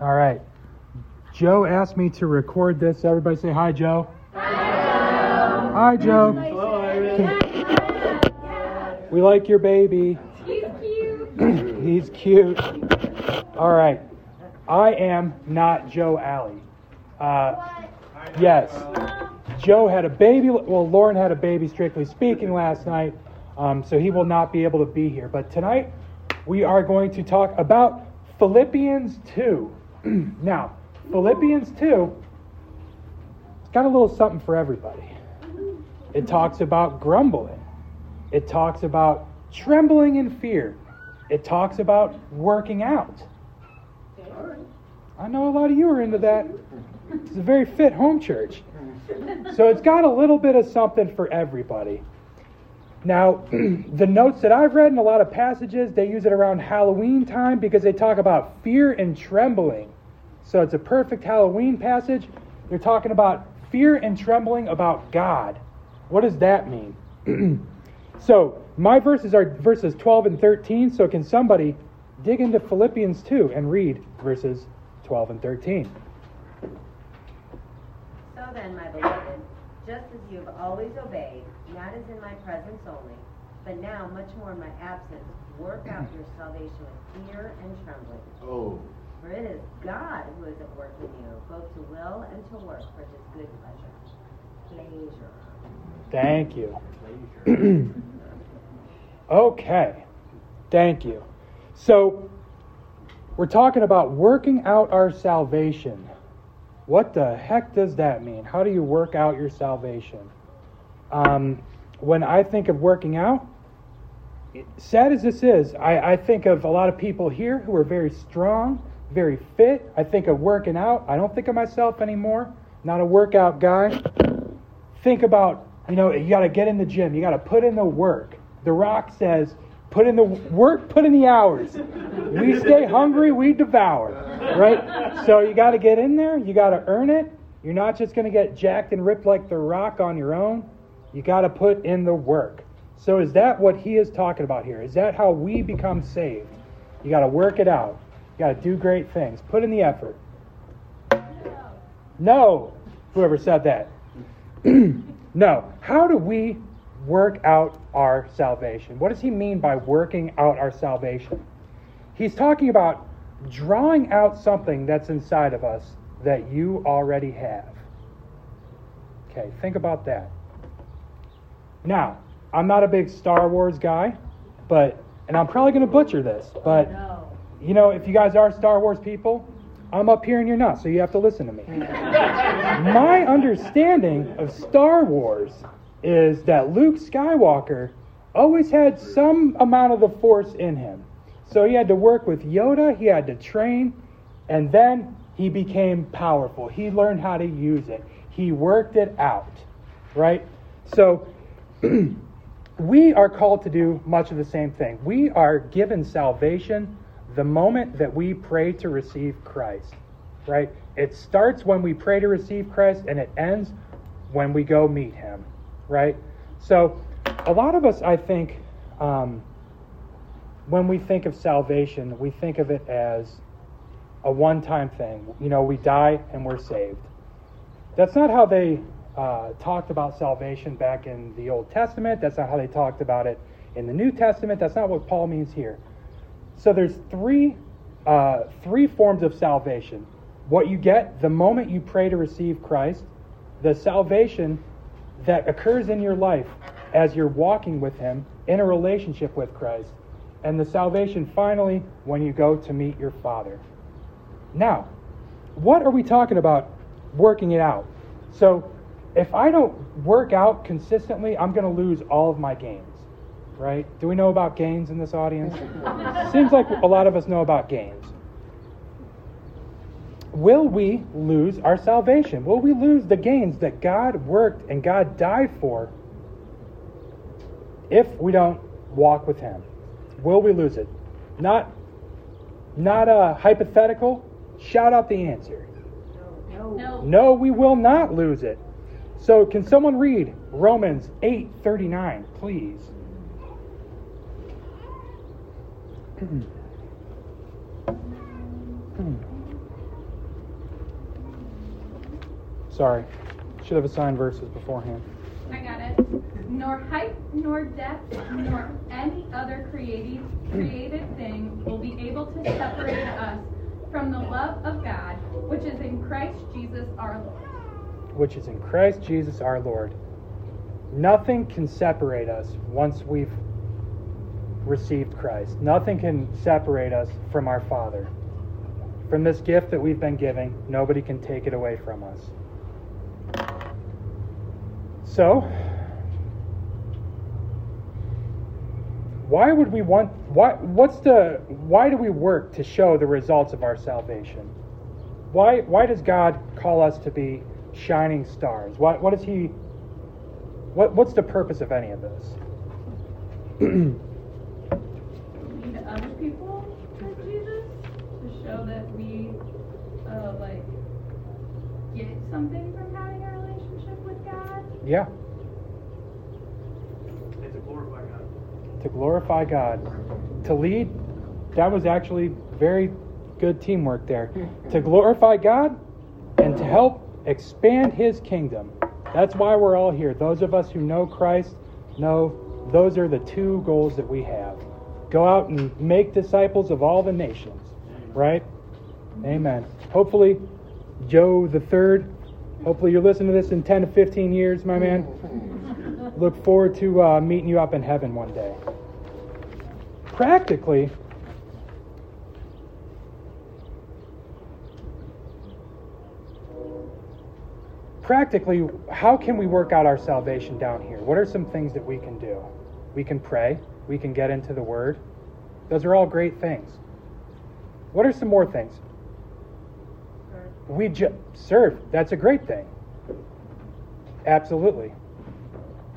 All right. Joe asked me to record this. Everybody say hi, Joe. Hi, Joe. Hi Joe. We like your baby. He's cute. He's cute. All right. I am not Joe Alley. Uh, yes. Joe had a baby. Well, Lauren had a baby, strictly speaking, last night, um, so he will not be able to be here. But tonight, we are going to talk about Philippians 2. now, Philippians 2, it's got a little something for everybody. It talks about grumbling, it talks about trembling in fear, it talks about working out. I know a lot of you are into that. It's a very fit home church. So it's got a little bit of something for everybody. Now, the notes that I've read in a lot of passages, they use it around Halloween time because they talk about fear and trembling. So it's a perfect Halloween passage. They're talking about fear and trembling about God. What does that mean? so my verses are verses 12 and 13. So can somebody dig into Philippians 2 and read verses 12 and 13? So then, my beloved, just as you have always obeyed, not as in my presence only, but now much more in my absence, work out your salvation with fear and trembling. Oh. For it is God who is at work in you, both to will and to work for his good pleasure. Pleasure. Thank you. okay. Thank you. So, we're talking about working out our salvation. What the heck does that mean? How do you work out your salvation? Um, when I think of working out, sad as this is, I, I think of a lot of people here who are very strong, very fit. I think of working out. I don't think of myself anymore. Not a workout guy. Think about, you know, you got to get in the gym. You got to put in the work. The Rock says, put in the work, put in the hours. We stay hungry, we devour. Right? So you got to get in there. You got to earn it. You're not just going to get jacked and ripped like the Rock on your own. You got to put in the work. So is that what he is talking about here? Is that how we become saved? You got to work it out. You got to do great things. Put in the effort. No. Whoever said that. no. How do we work out our salvation? What does he mean by working out our salvation? He's talking about drawing out something that's inside of us that you already have. Okay, think about that. Now, I'm not a big Star Wars guy, but, and I'm probably going to butcher this, but, you know, if you guys are Star Wars people, I'm up here and you're not, so you have to listen to me. My understanding of Star Wars is that Luke Skywalker always had some amount of the Force in him. So he had to work with Yoda, he had to train, and then he became powerful. He learned how to use it, he worked it out, right? So we are called to do much of the same thing. We are given salvation the moment that we pray to receive Christ, right? It starts when we pray to receive Christ and it ends when we go meet him, right? So, a lot of us, I think, um, when we think of salvation, we think of it as a one time thing. You know, we die and we're saved. That's not how they uh, talked about salvation back in the Old Testament. That's not how they talked about it in the New Testament. That's not what Paul means here. So there's three uh, three forms of salvation. What you get the moment you pray to receive Christ, the salvation that occurs in your life as you're walking with Him in a relationship with Christ, and the salvation finally when you go to meet your Father. Now, what are we talking about working it out? So, if I don't work out consistently, I'm going to lose all of my gains, right? Do we know about gains in this audience? Seems like a lot of us know about gains. Will we lose our salvation? Will we lose the gains that God worked and God died for if we don't walk with Him? Will we lose it? Not, not a hypothetical. Shout out the answer. No. No, we will not lose it. So, can someone read Romans 8:39, please? Sorry. Should have assigned verses beforehand. I got it. Nor height, nor depth, nor any other created, created thing will be able to separate us from the love of God, which is in Christ Jesus our Lord. Which is in Christ Jesus our Lord. Nothing can separate us once we've received Christ. Nothing can separate us from our Father. From this gift that we've been giving, nobody can take it away from us. So, why would we want why what's the why do we work to show the results of our salvation? Why why does God call us to be shining stars? Why, what is he what what's the purpose of any of this? Lead other people to Jesus to show that we uh, like get something from having a relationship with God. Yeah, And to glorify God. to glorify God. To lead, that was actually very good teamwork there. To glorify God and to help expand his kingdom. That's why we're all here. Those of us who know Christ know those are the two goals that we have. Go out and make disciples of all the nations, right? Amen. Hopefully, Joe the third. Hopefully, you're listening to this in 10 to 15 years, my man. Look forward to uh, meeting you up in heaven one day. Practically, practically, how can we work out our salvation down here? What are some things that we can do? We can pray. We can get into the Word. Those are all great things. What are some more things? We just serve. That's a great thing. Absolutely.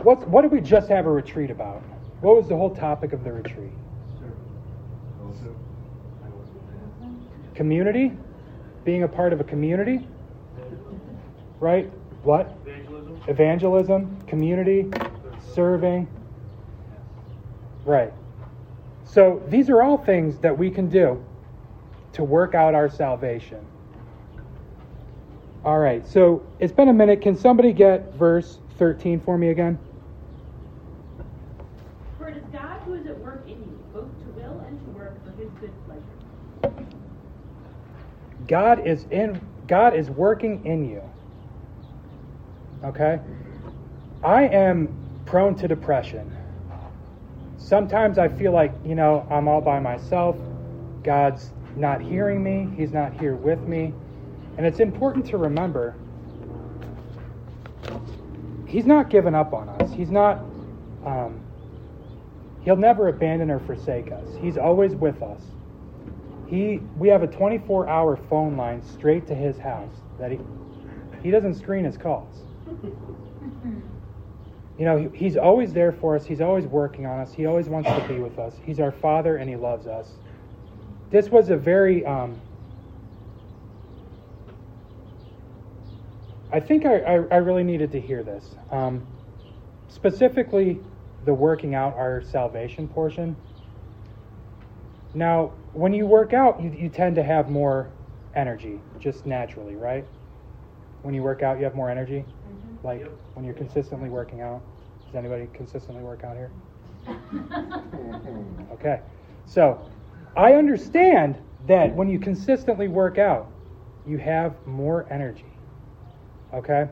What what did we just have a retreat about? What was the whole topic of the retreat? Community, being a part of a community, right? What? Evangelism. Evangelism, community, serving. Right. So these are all things that we can do to work out our salvation. All right, so it's been a minute. Can somebody get verse 13 for me again? For it is God who is at work in you, both to will and to work for his good pleasure. God is in God is working in you. Okay? I am prone to depression. Sometimes I feel like, you know, I'm all by myself. God's not hearing me. He's not here with me. And it's important to remember He's not given up on us. He's not um, He'll never abandon or forsake us. He's always with us. He, we have a 24-hour phone line straight to his house that he, he doesn't screen his calls. You know, he, he's always there for us. He's always working on us. He always wants to be with us. He's our Father, and he loves us. This was a very, um, I think I, I, I really needed to hear this. Um, specifically, the working out our salvation portion. Now, when you work out, you, you tend to have more energy, just naturally, right? When you work out, you have more energy? Like Yep. when you're consistently working out? Does anybody consistently work out here? Okay. So, I understand that when you consistently work out, you have more energy. Okay?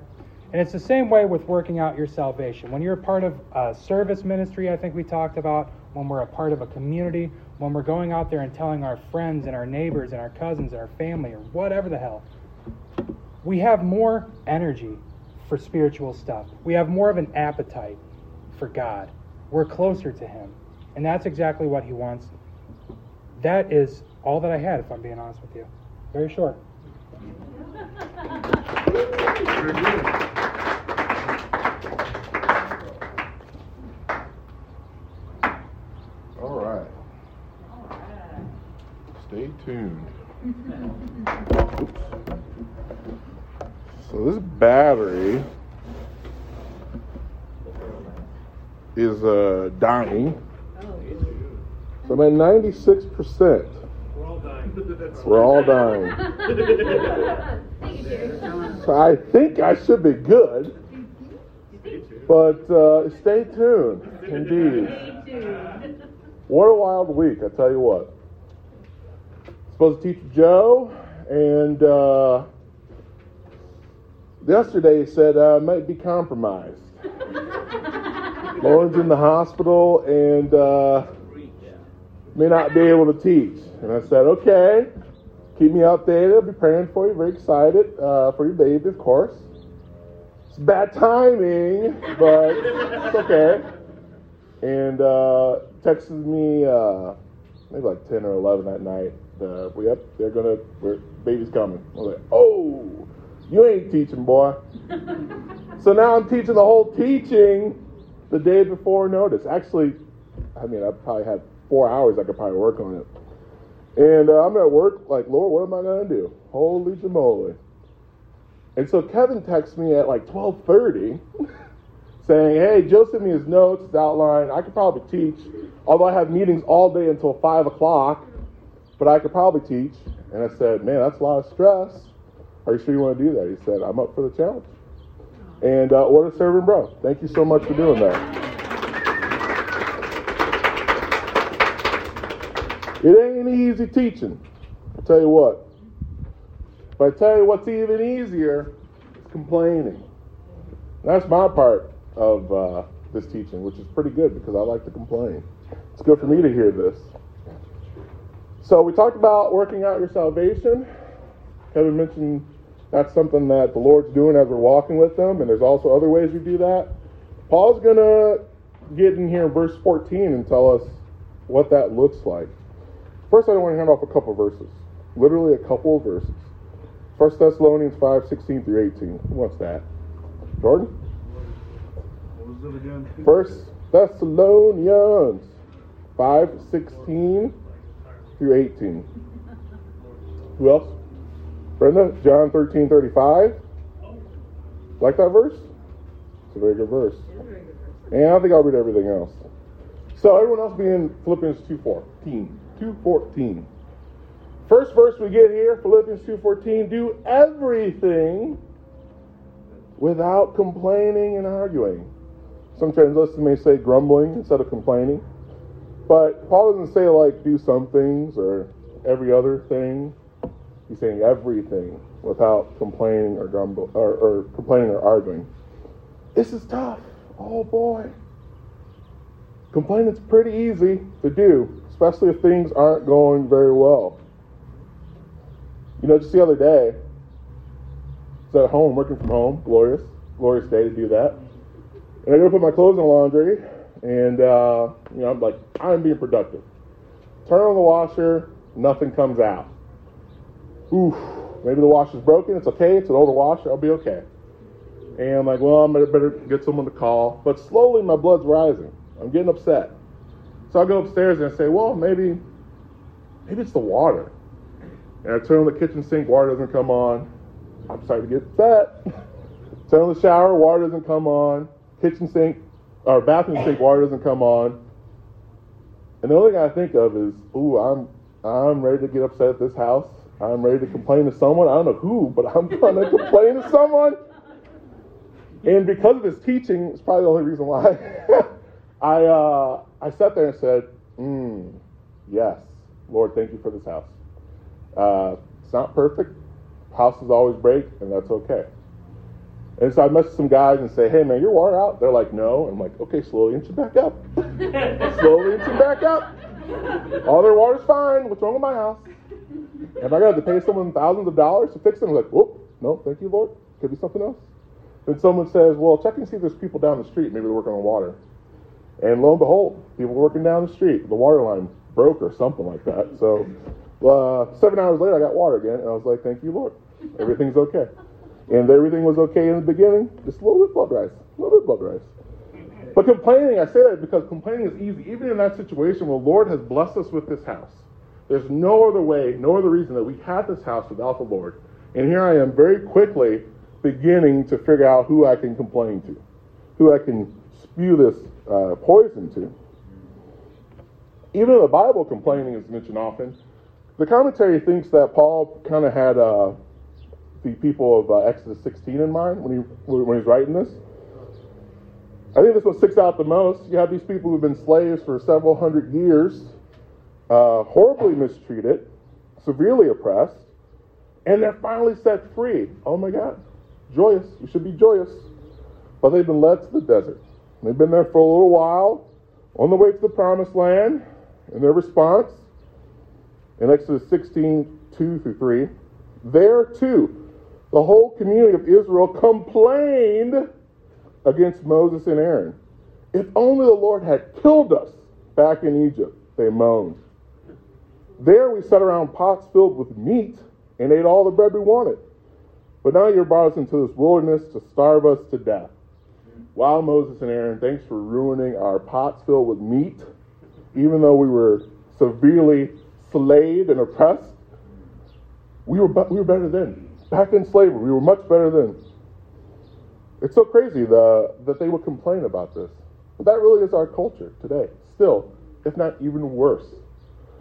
And it's the same way with working out your salvation. When you're a part of a service ministry, I think we talked about, when we're a part of a community, when we're going out there and telling our friends and our neighbors and our cousins and our family or whatever the hell, we have more energy for spiritual stuff. We have more of an appetite for God. We're closer to Him. And that's exactly what He wants. That is all that I had, if I'm being honest with you. Very short. Very good. All right. Stay tuned. So this battery is uh, dying. So I'm at 96%. We're all dying. We're all dying. So I think I should be good. But uh, stay tuned, indeed. What a wild week, I tell you what. Supposed to teach Joe, and uh, yesterday he said uh, might be compromised. Lauren's in the hospital and uh, may not be able to teach. And I said, okay, keep me updated. I'll be praying for you. Very excited uh, for your baby, of course. It's bad timing, but it's okay. And uh, texted me uh, maybe like 10 or 11 that night. Uh, they're gonna, we're, baby's coming. I was like, oh, you ain't teaching, boy. so now I'm teaching the whole teaching the day before notice. Actually, I mean, I probably had four hours I could probably work on it. And uh, I'm at work, like, Lord, what am I gonna do? Holy moly! And so Kevin texts me at like 12:30, saying, "Hey, Joe sent me his notes, his outline. I could probably teach, although I have meetings all day until five o'clock, but I could probably teach." And I said, "Man, that's a lot of stress. Are you sure you want to do that?" He said, "I'm up for the challenge." And uh, a servant, bro! Thank you so much for doing that. It ain't easy teaching. I'll tell you what. But I tell you what's even easier is complaining. That's my part of uh, this teaching, which is pretty good because I like to complain. It's good for me to hear this. So we talked about working out your salvation. Kevin mentioned that's something that the Lord's doing as we're walking with them, and there's also other ways we do that. Paul's going to get in here in verse 14 and tell us what that looks like. First, I want to hand off a couple verses, literally a couple of verses. 1 Thessalonians 5 16 through 18. Who wants that? Jordan? What was it again? 1 Thessalonians 5 16 through 18. Who else? Brenda? John 13 35. Like that verse? It's a very good verse. And I think I'll read everything else. So everyone else be in Philippians 2.14. 2.14. First verse we get here, Philippians 2.14, do everything without complaining and arguing. Some translations may say grumbling instead of complaining. But Paul doesn't say like do some things or every other thing. He's saying everything without complaining or grumble or, or complaining or arguing. This is tough. Oh boy. Complaining's pretty easy to do, especially if things aren't going very well. You know, just the other day, I was at home working from home, glorious, glorious day to do that. And I go to put my clothes in the laundry, and uh, you know, I'm like, I'm being productive. Turn on the washer, nothing comes out. Oof, maybe the washer's broken. It's okay. It's an older washer. I'll be okay. And I'm like, well, I'm better, better get someone to call. But slowly, my blood's rising. I'm getting upset. So I go upstairs and say, well, maybe, maybe it's the water. And I turn on the kitchen sink, water doesn't come on. I'm starting to get upset. turn on the shower, water doesn't come on. Kitchen sink, or bathroom sink, water doesn't come on. And the only thing I think of is, ooh, I'm, I'm ready to get upset at this house. I'm ready to complain to someone. I don't know who, but I'm going to complain to someone. And because of his teaching, it's probably the only reason why. I uh, I sat there and said, mm, "Yes, Lord, thank you for this house. Uh, it's not perfect. Houses always break, and that's okay." And so I message some guys and say, "Hey, man, your water out?" They're like, "No." I'm like, "Okay, slowly inch it back up. slowly inch it back up. All their water's fine. What's wrong with my house?" Am I gonna have to pay someone thousands of dollars to fix it, I'm like, "Whoop, no, thank you, Lord. Could be something else." Then someone says, "Well, check and see if there's people down the street. Maybe they're working on water." And lo and behold, people working down the street, the water line broke or something like that. So uh, seven hours later, I got water again, and I was like, "Thank you, Lord. Everything's okay." And everything was okay in the beginning. Just a little bit blood rise, a little bit blood rise. But complaining, I say that because complaining is easy. Even in that situation where Lord has blessed us with this house, there's no other way, no other reason that we have this house without the Lord. And here I am very quickly beginning to figure out who I can complain to, who I can spew this uh, poison to. Even in the Bible, complaining is mentioned often. The commentary thinks that Paul kind of had uh, the people of uh, Exodus 16 in mind when, he, when he's writing this. I think this one sticks out the most. You have these people who've been slaves for several hundred years, uh, horribly mistreated, severely oppressed, and they're finally set free. Oh my God. Joyous. We should be joyous. But they've been led to the desert. They've been there for a little while, on the way to the promised land, and their response in Exodus 16 2 through 3, there too, the whole community of Israel complained against Moses and Aaron. If only the Lord had killed us back in Egypt, they moaned. There we sat around pots filled with meat and ate all the bread we wanted. But now you're brought us into this wilderness to starve us to death. Wow, Moses and Aaron, thanks for ruining our pots filled with meat, even though we were severely slaved and oppressed. We were, we were better then. Back in slavery, we were much better then. It's so crazy the, that they would complain about this. But that really is our culture today. Still, if not even worse.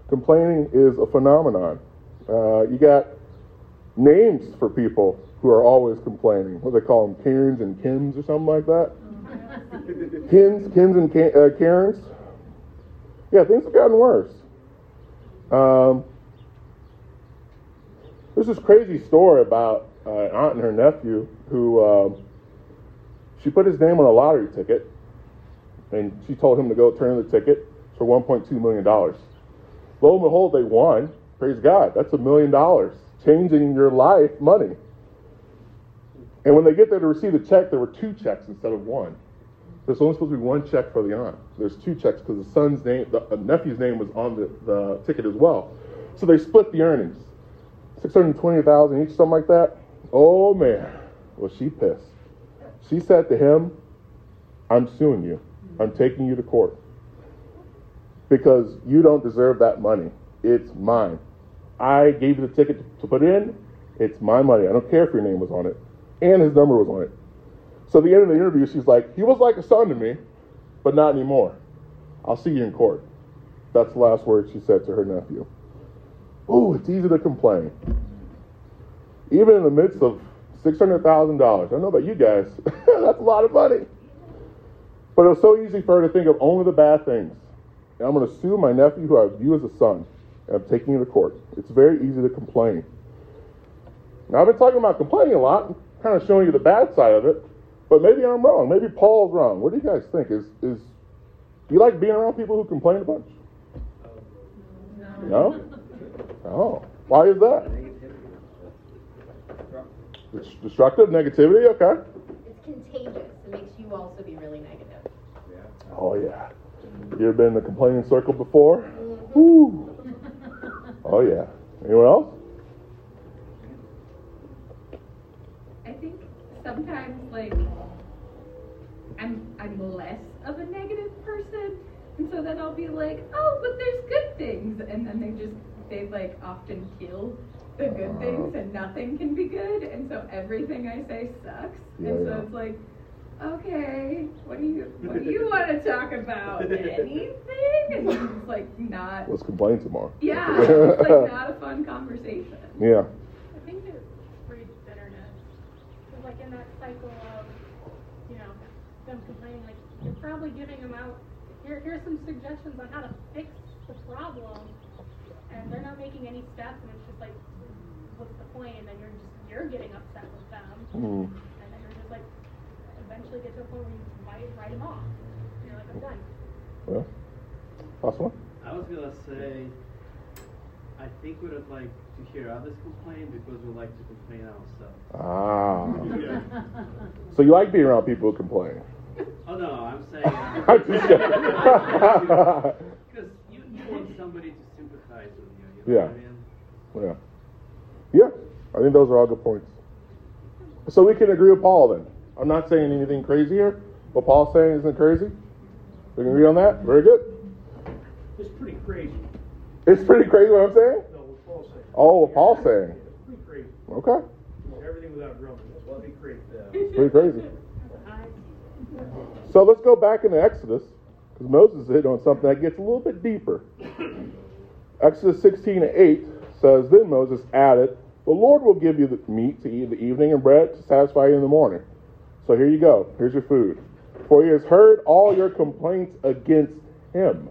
Complaining is a phenomenon. Uh, you got names for people who are always complaining. What they call them? Karens and Kims or something like that? Kins, Kins and uh, Karens. Yeah, things have gotten worse. Um, there's this crazy story about uh, an aunt and her nephew who uh, she put his name on a lottery ticket, and she told him to go turn in the ticket for 1.2 million dollars. Lo and behold, they won. Praise God, that's a million dollars, changing your life money. And when they get there to receive the check, there were two checks instead of one. There's only supposed to be one check for the aunt. There's two checks because the son's name, the uh, nephew's name was on the, the ticket as well. So they split the earnings. 620,000 each, something like that. Oh man, was she pissed. She said to him, I'm suing you. I'm taking you to court. Because you don't deserve that money. It's mine. I gave you the ticket to put in. It's my money. I don't care if your name was on it. And his number was on it. So at the end of the interview, she's like, he was like a son to me, but not anymore. I'll see you in court. That's the last word she said to her nephew. Oh, it's easy to complain. Even in the midst of $600,000. I don't know about you guys. That's a lot of money. But it was so easy for her to think of only the bad things. And I'm going to sue my nephew, who I view as a son, and I'm taking him to court. It's very easy to complain. Now, I've been talking about complaining a lot, kind of showing you the bad side of it. But maybe I'm wrong. Maybe Paul's wrong. What do you guys think? Is is do you like being around people who complain a bunch? No. No. Oh, why is that? It's destructive negativity. Okay. It's contagious. It makes you also be really negative. Yeah. Oh yeah. You ever been in the complaining circle before? Mhm. Woo. Oh yeah. Anyone else? I think sometimes like I'm I'm less of a negative person, and so then I'll be like, oh, but there's good things, and then they just they like often kill the good things, and nothing can be good, and so everything I say sucks, Yeah, and so yeah. it's like. Okay, what do you what do you want to talk about? Anything? And it's like not Let's complain tomorrow. yeah, it's like not a fun conversation. Yeah. I think it breeds bitterness. Cause like in that cycle of, you know, them complaining, like you're probably giving them out. Here, here's some suggestions on how to fix the problem, and they're not making any steps, and it's just like, what's the point? And then you're just you're getting upset with them, Mm. and then you're just like, eventually get to a point where you just write write them off. You're like, I'm done. Well, last one. I was gonna say, I think we would have like to hear others complain because we like to complain ourselves. Ah. So you like being around people who complain? Oh no, I'm saying uh, I'm just kidding. because you, you want somebody to sympathize with you. You know Yeah. what I mean? Yeah. Yeah. I think those are all good points. So we can agree with Paul then. I'm not saying anything crazy here. What Paul's saying isn't crazy. We can agree on that. Very good. It's pretty crazy. It's pretty crazy what I'm saying. No, what Paul's saying. Oh, what Paul's saying. It's pretty crazy. Okay. You everything without grumbling. That's why they create that. It's pretty crazy. So let's go back into Exodus, because Moses hit on something that gets a little bit deeper. Exodus 16 and 8 says, Then Moses added, The Lord will give you the meat to eat in the evening and bread to satisfy you in the morning. So here you go. Here's your food. For he has heard all your complaints against him.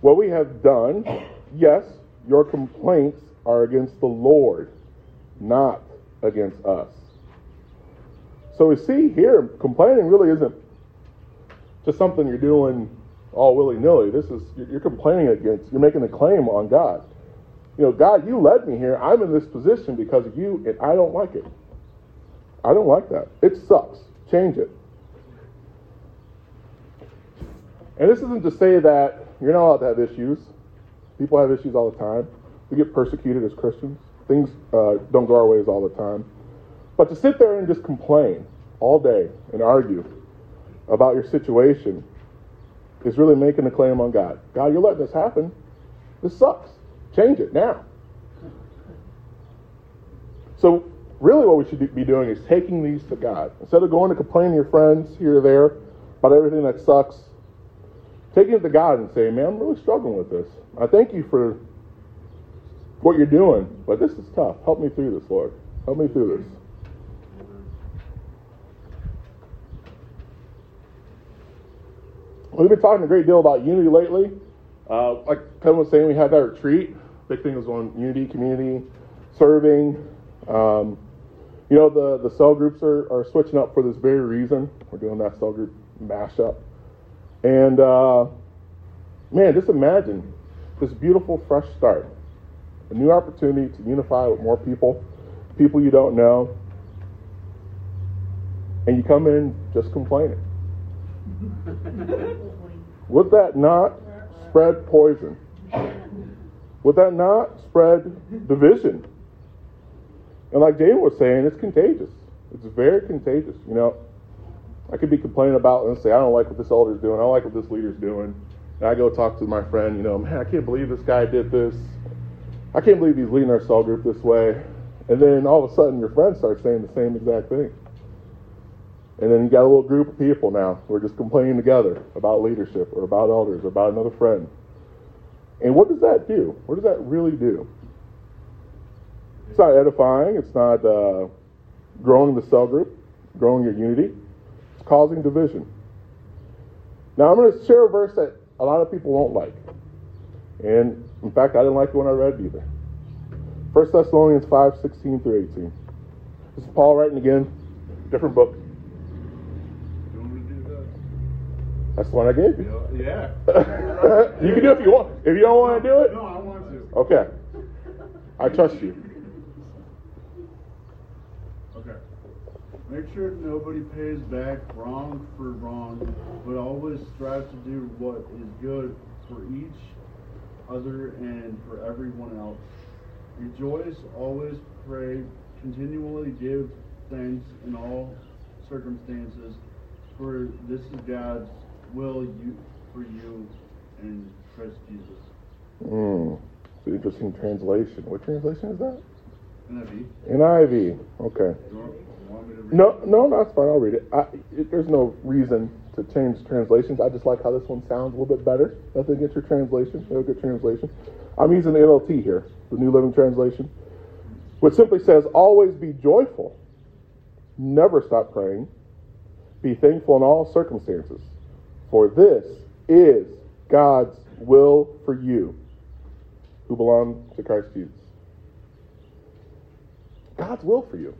What we have done, yes, your complaints are against the Lord, not against us. So we see here, complaining really isn't just something you're doing all willy nilly. This is, you're complaining against, you're making a claim on God. You know, God, you led me here. I'm in this position because of you, and I don't like it. I don't like that. It sucks. Change it. And this isn't to say that you're not allowed to have issues. People have issues all the time. We get persecuted as Christians. Things uh, don't go our ways all the time. But to sit there and just complain all day and argue about your situation is really making a claim on God. God, you're letting this happen. This sucks. Change it now. So, really, what we should be doing is taking these to God. Instead of going to complain to your friends here or there about everything that sucks, taking it to God and saying, Man, I'm really struggling with this. I thank you for what you're doing, but this is tough. Help me through this, Lord. Help me through this. We've been talking a great deal about unity lately. Uh, like Kevin was saying, we had that retreat. Big thing was on unity, community, serving. Um, you know, the, the cell groups are, are switching up for this very reason. We're doing that cell group mashup. And uh, man, just imagine this beautiful fresh start. A new opportunity to unify with more people, people you don't know. And you come in just complaining. Would that not spread poison? Would that not spread division? And like Jane was saying, it's contagious. It's very contagious. You know, I could be complaining about and say, I don't like what this elder's doing. I don't like what this leader's doing. And I go talk to my friend, you know, man, I can't believe this guy did this. I can't believe he's leading our cell group this way. And then all of a sudden your friend starts saying the same exact thing. And then you got a little group of people now who are just complaining together about leadership or about elders or about another friend. And what does that do? What does that really do? It's not edifying. It's not uh, growing the cell group, growing your unity. It's causing division. Now, I'm going to share a verse that a lot of people won't like. And in fact, I didn't like it when I read it either. 1 Thessalonians 5 16 through 18. This is Paul writing again, different book. You want me to do that? That's the one I gave you. Yeah. you can do it if you want. If you don't want to do it, No, I want to. okay. I trust you. Okay. Make sure nobody pays back wrong for wrong, but always strive to do what is good for each other and for everyone else. Rejoice, always pray, continually give thanks in all circumstances, for this is God's will you for you in Christ Jesus. Mm, it's an interesting translation. What translation is that? NIV. NIV. Okay. You want, you want me to read No, no, that's fine. I'll read it. I, it. There's no reason to change translations. I just like how this one sounds a little bit better. Nothing against your translation. Have a good translation. I'm using the NLT here, the New Living Translation, which simply says, "Always be joyful, never stop praying, be thankful in all circumstances, for this is God's will for you, who belong to Christ Jesus." God's will for you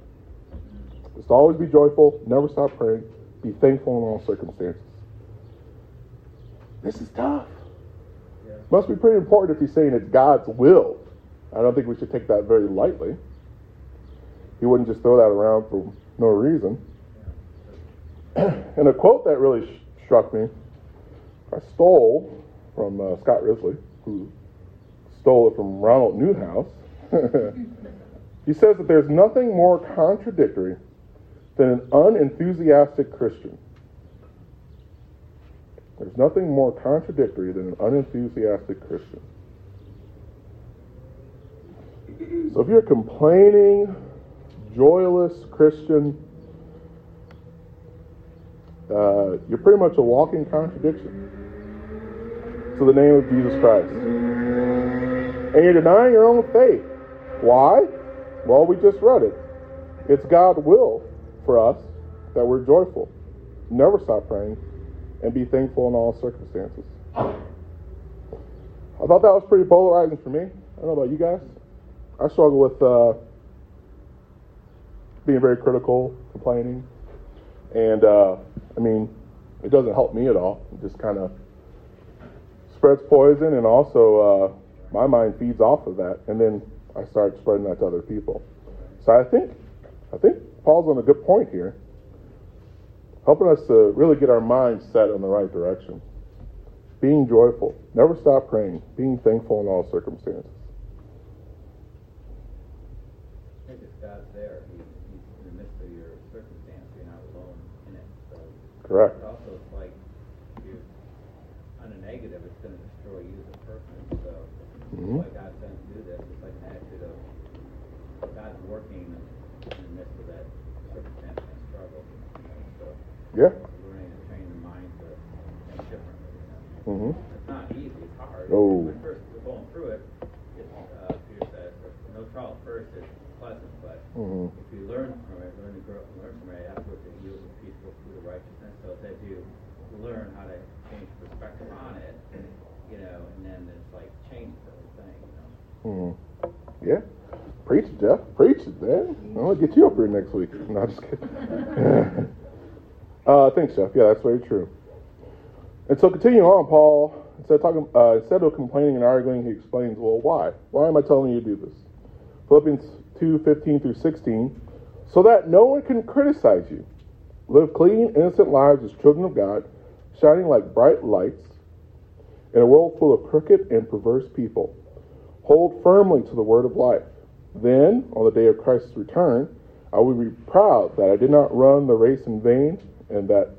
to always be joyful, never stop praying, be thankful in all circumstances. This is tough. Must be pretty important if he's saying it's God's will. I don't think we should take that very lightly. He wouldn't just throw that around for no reason. and a quote that really struck me, I stole from uh, Scott Risley, who stole it from Ronald Newhouse. he says that there's nothing more contradictory than an unenthusiastic Christian. There's nothing more contradictory than an unenthusiastic Christian. So if you're a complaining, joyless Christian, uh, you're pretty much a walking contradiction to the name of Jesus Christ. And you're denying your own faith. Why? Well, we just read it. It's God's will for us that we're joyful, never stop praying, and be thankful in all circumstances. I thought that was pretty polarizing for me. I don't know about you guys. I struggle with uh, being very critical, complaining, and uh, I mean, it doesn't help me at all. It just kind of spreads poison, and also uh, my mind feeds off of that, and then I start spreading that to other people. So I think, I think Paul's on a good point here, helping us to really get our minds set in the right direction. Being joyful, never stop praying, being thankful in all circumstances. I think it's God's there. He, he's in the midst of your circumstance. You're not alone in it. So Correct. But also, it's like you on a negative, it's going to destroy you as a person. So Mhm. why God sends to do this. It's like an attitude of God's working in the midst of that circumstance and struggle. You know? So Yeah. learning to train the mind to think differently. You know? hmm It's not easy. It's hard. Oh. When first we're going through it, it's, uh, Peter says, no trial first is pleasant, but Mhm. if you learn from it, learn to grow, learn from it, afterwards it yields a peaceful fruit of it's as you learn how to change perspective on it, you know, and then it's like change the whole thing, you know. hmm Yeah. Preach it, Jeff. Preach it, man. I'm going to get you up here next week. No, just kidding. uh, thanks, Jeff. Yeah, that's very true. And so continuing on, Paul, instead of, talking, uh, instead of complaining and arguing, he explains, well, why? Why am I telling you to do this? Philippians 2, 15 through 16, so that no one can criticize you. Live clean, innocent lives as children of God, shining like bright lights in a world full of crooked and perverse people. Hold firmly to the word of life. Then, on the day of Christ's return, I will be proud that I did not run the race in vain and that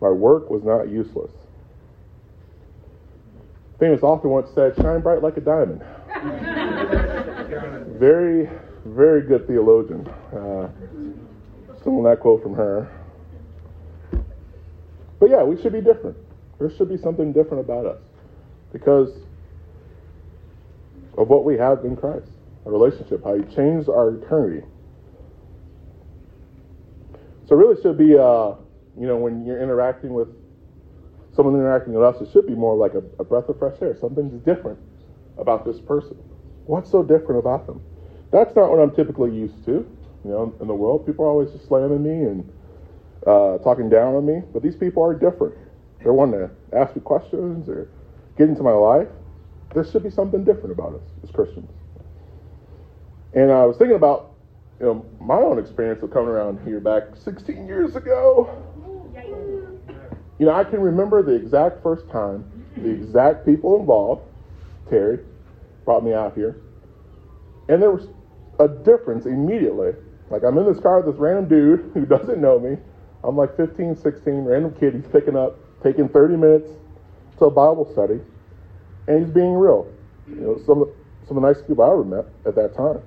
my work was not useless. Famous author once said, Shine bright like a diamond. very, very good theologian. Uh, stealing that quote from her. But yeah, we should be different. There should be something different about us because of what we have in Christ, a relationship, how He changed our eternity. So, it really should be, uh, you know, when you're interacting with someone interacting with us, it should be more like a, a breath of fresh air. Something's different about this person. What's so different about them? That's not what I'm typically used to. You know, in the world, people are always just slamming me and uh, talking down on me, but these people are different. They're wanting to ask me questions or get into my life. There should be something different about us as Christians. And I was thinking about, you know, my own experience of coming around here back 16 years ago. You know, I can remember the exact first time, the exact people involved. Terry brought me out here, and there was a difference immediately. Like I'm in this car with this random dude who doesn't know me. I'm like 15, 16, random kid. He's picking up, taking 30 minutes to a Bible study, and he's being real. You know, some some of the nicest people I ever met at that time.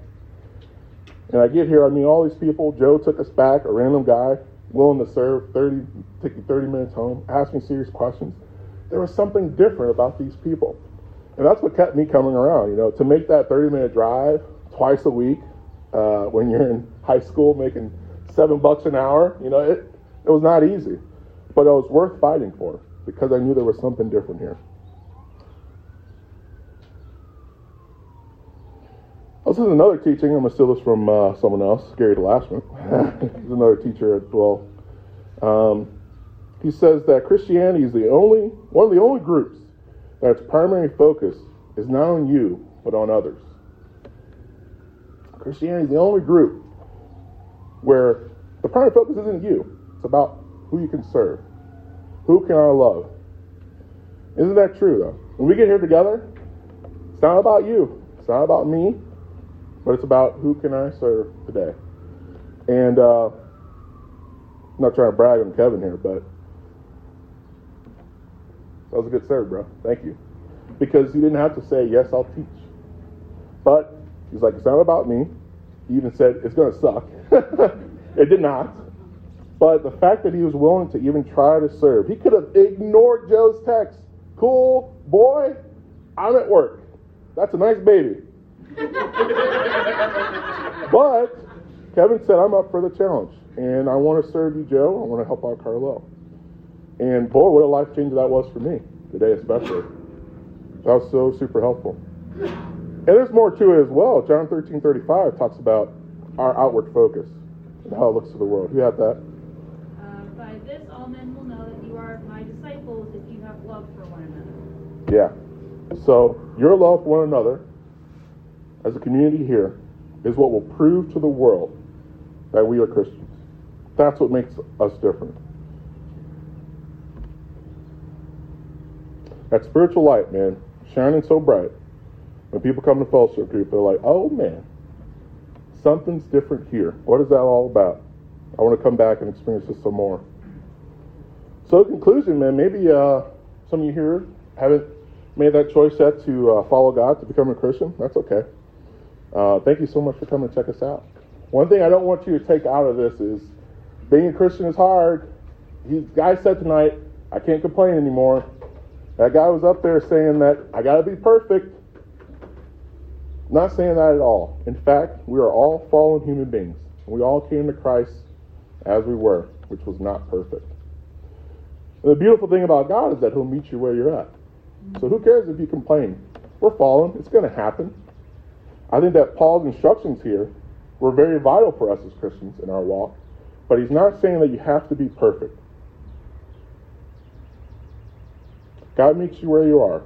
And I get here, I mean, all these people. Joe took us back, a random guy, willing to serve 30, take you 30 minutes home, ask me serious questions. There was something different about these people. And that's what kept me coming around, you know, to make that 30 minute drive twice a week uh, when you're in high school making seven bucks an hour, you know, it, it was not easy. But it was worth fighting for because I knew there was something different here. This is another teaching. I'm going to steal this from uh, someone else, Gary DeLashman. He's another teacher as well. Um, he says that Christianity is the only one of the only groups that its primary focus is not on you but on others. Christianity is the only group where the primary focus isn't you; it's about who you can serve, who can I love. Isn't that true though? When we get here together, it's not about you. It's not about me but it's about who can I serve today. And uh, I'm not trying to brag on Kevin here, but that was a good serve, bro. Thank you. Because he didn't have to say, yes, I'll teach. But he's like, it's not about me. He even said, it's going to suck. it did not. But the fact that he was willing to even try to serve, he could have ignored Joe's text. Cool, boy, I'm at work. That's a nice baby. but Kevin said, I'm up for the challenge. And I want to serve you, Joe. I want to help out Carlo. And boy, what a life changer that was for me today, especially. That was so super helpful. And there's more to it as well. John 13 35 talks about our outward focus and how it looks to the world. Who had that? Uh, by this, all men will know that you are my disciples if you have love for one another. Yeah. So your love for one another as a community here is what will prove to the world that we are Christians. That's what makes us different. That spiritual light, man, shining so bright. When people come to fellowship group, they're like, oh man, something's different here. What is that all about? I want to come back and experience this some more. So, in conclusion, man, maybe uh, some of you here haven't made that choice yet to uh, follow God, to become a Christian. That's okay. Uh, thank you so much for coming to check us out. One thing I don't want you to take out of this is being a Christian is hard. He guy said tonight, I can't complain anymore. That guy was up there saying that I got to be perfect. Not saying that at all. In fact, we are all fallen human beings. We all came to Christ as we were, which was not perfect. And the beautiful thing about God is that He'll meet you where you're at. So who cares if you complain? We're fallen. It's going to happen. I think that Paul's instructions here were very vital for us as Christians in our walk. But he's not saying that you have to be perfect. God meets you where you are.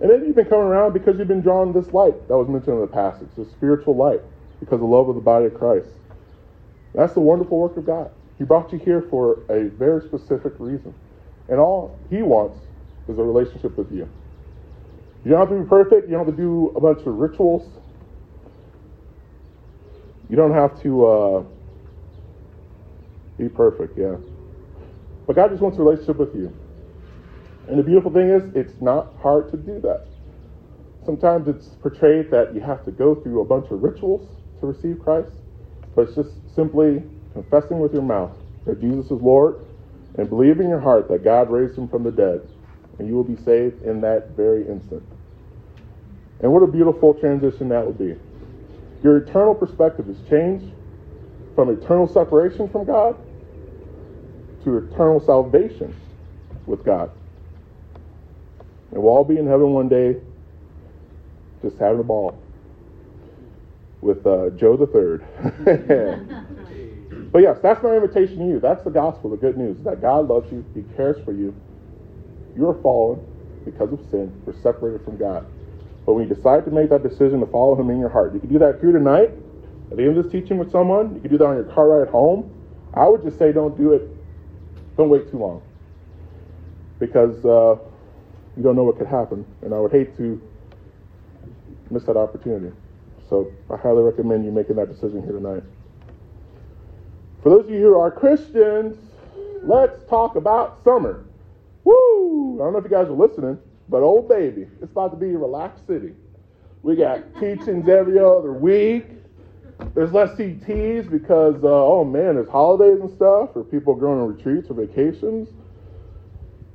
And maybe you've been coming around because you've been drawn this light that was mentioned in the passage, this spiritual light, because of the love of the body of Christ. That's the wonderful work of God. He brought you here for a very specific reason. And all He wants is a relationship with you. You don't have to be perfect. You don't have to do a bunch of rituals. You don't have to uh, be perfect, yeah. But God just wants a relationship with you. And the beautiful thing is, it's not hard to do that. Sometimes it's portrayed that you have to go through a bunch of rituals to receive Christ, but it's just simply confessing with your mouth that Jesus is Lord and believe in your heart that God raised him from the dead, and you will be saved in that very instant. And what a beautiful transition that would be. Your eternal perspective is changed from eternal separation from God to eternal salvation with God. And we'll all be in heaven one day just having a ball with uh, Joe the Third. but yes, that's my invitation to you. That's the gospel, the good news, that God loves you, He cares for you. You are fallen because of sin. We're separated from God. But when you decide to make that decision to follow Him in your heart, you can do that here tonight, at the end of this teaching with someone. You can do that on your car ride home. I would just say don't do it. Don't wait too long. Because uh, you don't know what could happen. And I would hate to miss that opportunity. So I highly recommend you making that decision here tonight. For those of you who are Christians, let's talk about summer. Woo! I don't know if you guys are listening, but old baby, it's about to be a relaxed city. We got teachings every other week. There's less CTs because, uh, oh man, there's holidays and stuff, or people going on retreats or vacations.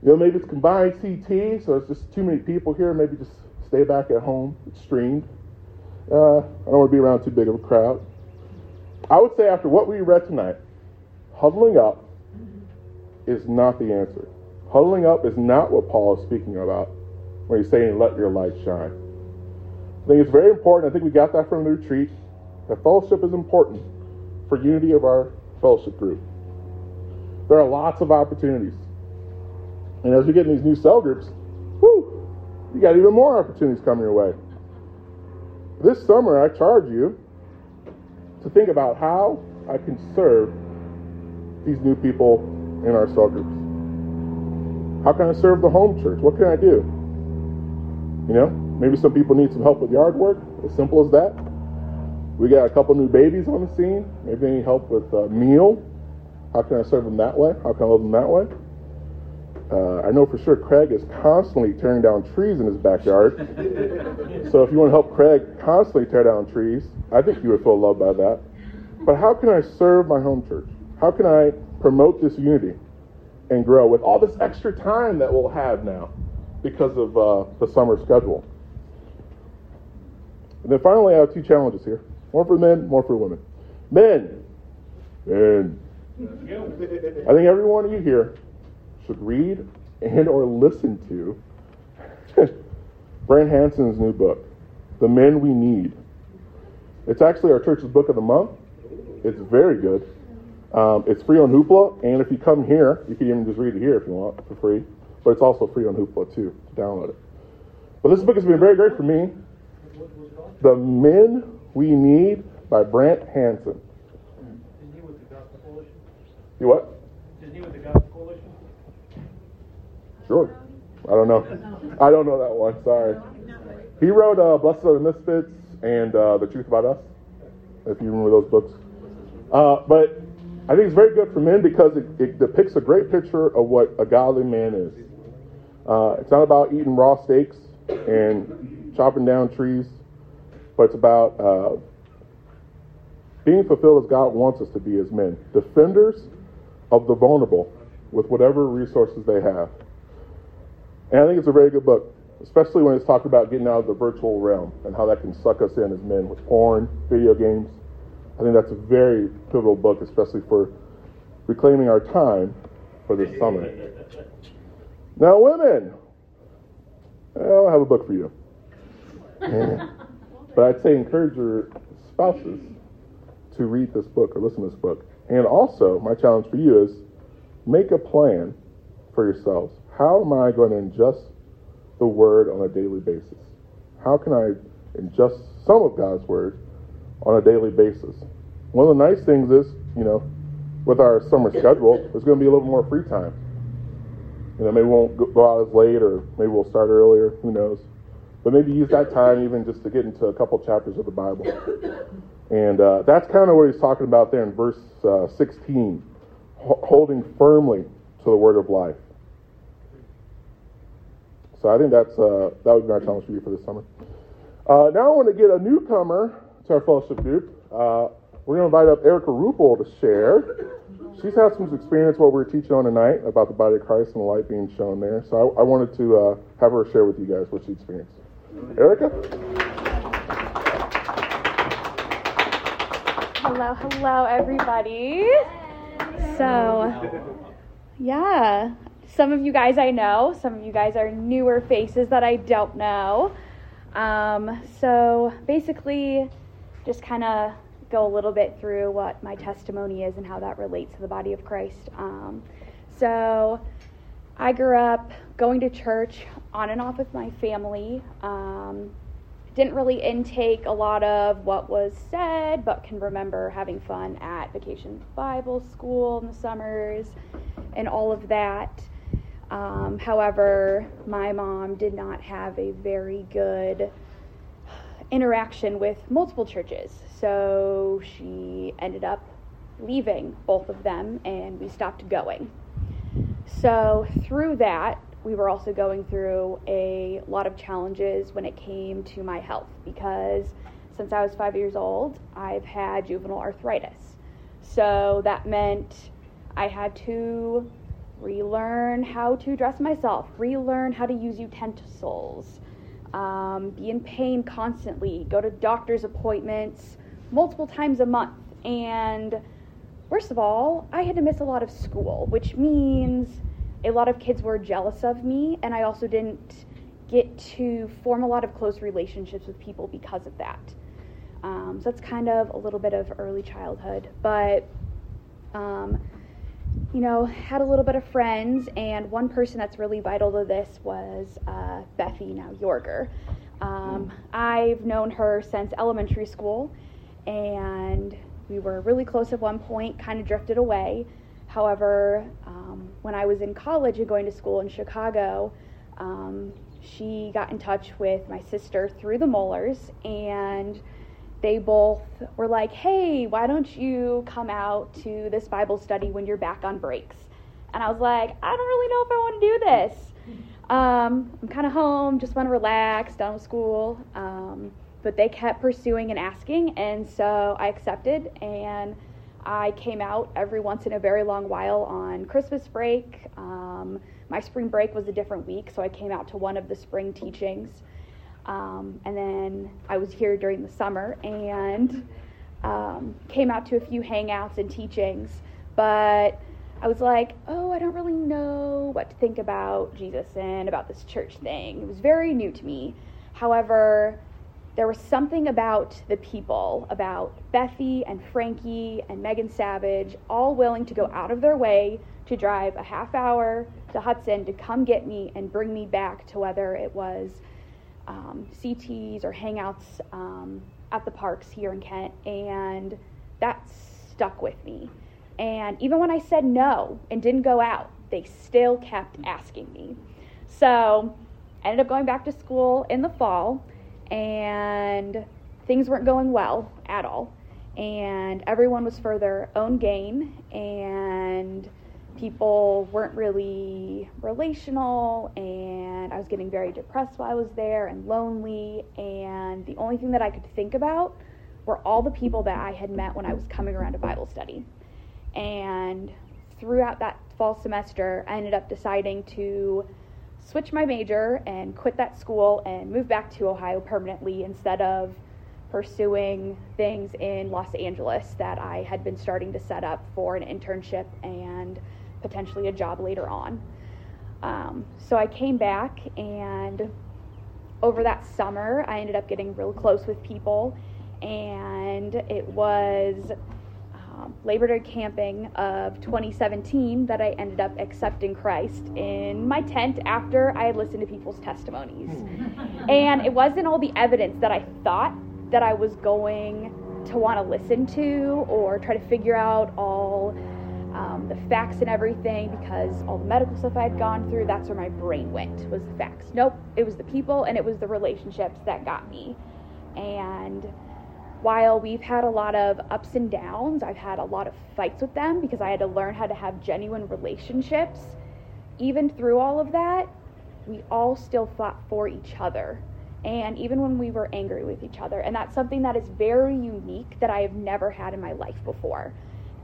You know, maybe it's combined CT, so it's just too many people here. Maybe just stay back at home. It's streamed. Uh, I don't want to be around too big of a crowd. I would say after what we read tonight, huddling up is not the answer. Huddling up is not what Paul is speaking about when he's saying, let your light shine. I think it's very important. I think we got that from the retreat. That fellowship is important for unity of our fellowship group. There are lots of opportunities. And as we get in these new cell groups, whoo, you got even more opportunities coming your way. This summer, I charge you to think about how I can serve these new people in our cell groups. How can I serve the home church? What can I do? You know, maybe some people need some help with yard work, as simple as that. We got a couple new babies on the scene. Maybe they need help with a meal. How can I serve them that way? How can I love them that way? Uh, I know for sure Craig is constantly tearing down trees in his backyard. so if you want to help Craig constantly tear down trees, I think you would feel loved by that. But how can I serve my home church? How can I promote this unity and grow with all this extra time that we'll have now because of uh, the summer schedule? And then finally, I have two challenges here one for men, one for women. Men, men. I think every one of you here should read and or listen to Brant Hansen's new book, The Men We Need. It's actually our church's book of the month. It's very good. Um, it's free on Hoopla, and if you come here, you can even just read it here if you want for free. But it's also free on Hoopla too to download it. But this book has been very great for me. The Men We Need by Brant Hansen. Isn't he with the Gospel Coalition? You what? Isn't he with the Gospel Coalition? Sure. I don't know. I don't know that one. Sorry. He wrote uh, Blessed Are the Misfits and uh, The Truth About Us, if you remember those books. Uh, but I think it's very good for men because it, it depicts a great picture of what a godly man is. Uh, it's not about eating raw steaks and chopping down trees, but it's about uh, being fulfilled as God wants us to be as men, defenders of the vulnerable with whatever resources they have. And I think it's a very good book, especially when it's talking about getting out of the virtual realm and how that can suck us in as men with porn, video games. I think that's a very pivotal book, especially for reclaiming our time for this summer. Now, women, I have a book for you. but I'd say encourage your spouses to read this book or listen to this book. And also, my challenge for you is make a plan for yourselves. How am I going to ingest the word on a daily basis? How can I ingest some of God's word on a daily basis? One of the nice things is, you know, with our summer schedule, there's going to be a little more free time. You know, maybe we won't go out as late, or maybe we'll start earlier. Who knows? But maybe use that time even just to get into a couple chapters of the Bible. And uh, that's kind of what he's talking about there in verse uh, 16, holding firmly to the word of life. So I think that's uh, that would be my challenge for you for this summer. Uh, now I want to get a newcomer to our fellowship group. Uh, we're going to invite up Erica Rupel to share. She's had some experience what we're teaching on tonight about the body of Christ and the light being shown there. So I, I wanted to uh, have her share with you guys what she experienced. Erica? Hello, hello, everybody. So, yeah, some of you guys I know, some of you guys are newer faces that I don't know. Um, so, basically, just kind of go a little bit through what my testimony is and how that relates to the body of Christ. Um, so, I grew up going to church on and off with my family. Um, didn't really intake a lot of what was said, but can remember having fun at vacation Bible school in the summers and all of that. Um, however, my mom did not have a very good interaction with multiple churches, so she ended up leaving both of them and we stopped going. So, through that, we were also going through a lot of challenges when it came to my health because since I was five years old, I've had juvenile arthritis. So that meant I had to relearn how to dress myself, relearn how to use utensils, um, be in pain constantly, go to doctor's appointments multiple times a month. And worst of all, I had to miss a lot of school, which means a lot of kids were jealous of me, and I also didn't get to form a lot of close relationships with people because of that. Um, so that's kind of a little bit of early childhood, but um, you know, had a little bit of friends, and one person that's really vital to this was uh, Bethy, now Yorger. Um, I've known her since elementary school, and we were really close at one point, kind of drifted away. However, um, when I was in college and going to school in Chicago, um, she got in touch with my sister through the Mollers, and they both were like, hey, why don't you come out to this Bible study when you're back on breaks? And I was like, I don't really know if I want to do this. Um, I'm kind of home, just want to relax, done with school. Um, but they kept pursuing and asking, and so I accepted and I came out every once in a very long while on Christmas break. Um, my spring break was a different week, so I came out to one of the spring teachings. Um, and then I was here during the summer and um, came out to a few hangouts and teachings. But I was like, oh, I don't really know what to think about Jesus and about this church thing. It was very new to me. However, there was something about the people, about Bethy and Frankie and Megan Savage, all willing to go out of their way to drive a half hour to Hudson to come get me and bring me back to whether it was um, CTs or hangouts um, at the parks here in Kent. And that stuck with me. And even when I said no and didn't go out, they still kept asking me. So I ended up going back to school in the fall, and things weren't going well at all. And everyone was for their own gain, and people weren't really relational, and I was getting very depressed while I was there and lonely. And the only thing that I could think about were all the people that I had met when I was coming around to Bible study. And throughout that fall semester, I ended up deciding to switch my major and quit that school and move back to Ohio permanently instead of pursuing things in Los Angeles that I had been starting to set up for an internship and potentially a job later on. Um, so I came back, and over that summer, I ended up getting real close with people, and it was um, Labor Day camping of 2017 that I ended up accepting Christ in my tent after I had listened to people's testimonies. and it wasn't all the evidence that I thought that I was going to want to listen to or try to figure out all um, the facts and everything because all the medical stuff I had gone through, that's where my brain went, was the facts. Nope, it was the people and it was the relationships that got me. And while we've had a lot of ups and downs, I've had a lot of fights with them because I had to learn how to have genuine relationships. Even through all of that, we all still fought for each other. And even when we were angry with each other. And that's something that is very unique that I have never had in my life before.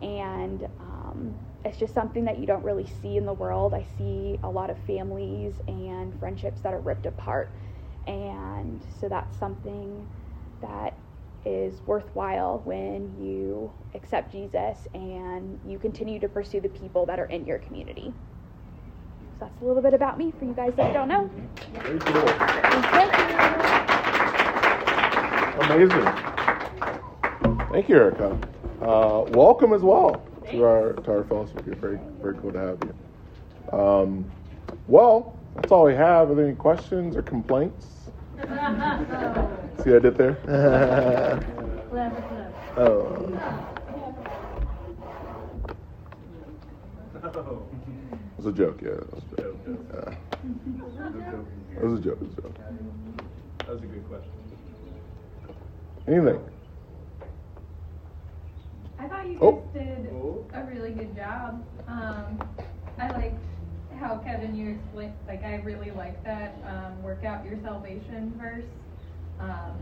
And um, it's just something that you don't really see in the world. I see a lot of families and friendships that are ripped apart. And so that's something that is worthwhile when you accept Jesus and you continue to pursue the people that are in your community. So that's a little bit about me for you guys that don't know. Very cool. Amazing. Thank you, Erica. Uh, welcome as well to our to our fellowship. You're very very cool to have you. Um, well, that's all we have. Are there any questions or complaints? See what I did there? oh. It was a joke, yeah. It was a joke. Yeah. It was a joke. It was a joke. That was a good question. Anything? I thought you guys Oh. did a really good job. Um, I liked how Kevin you explained. Like I really like that um, work out your salvation verse, um,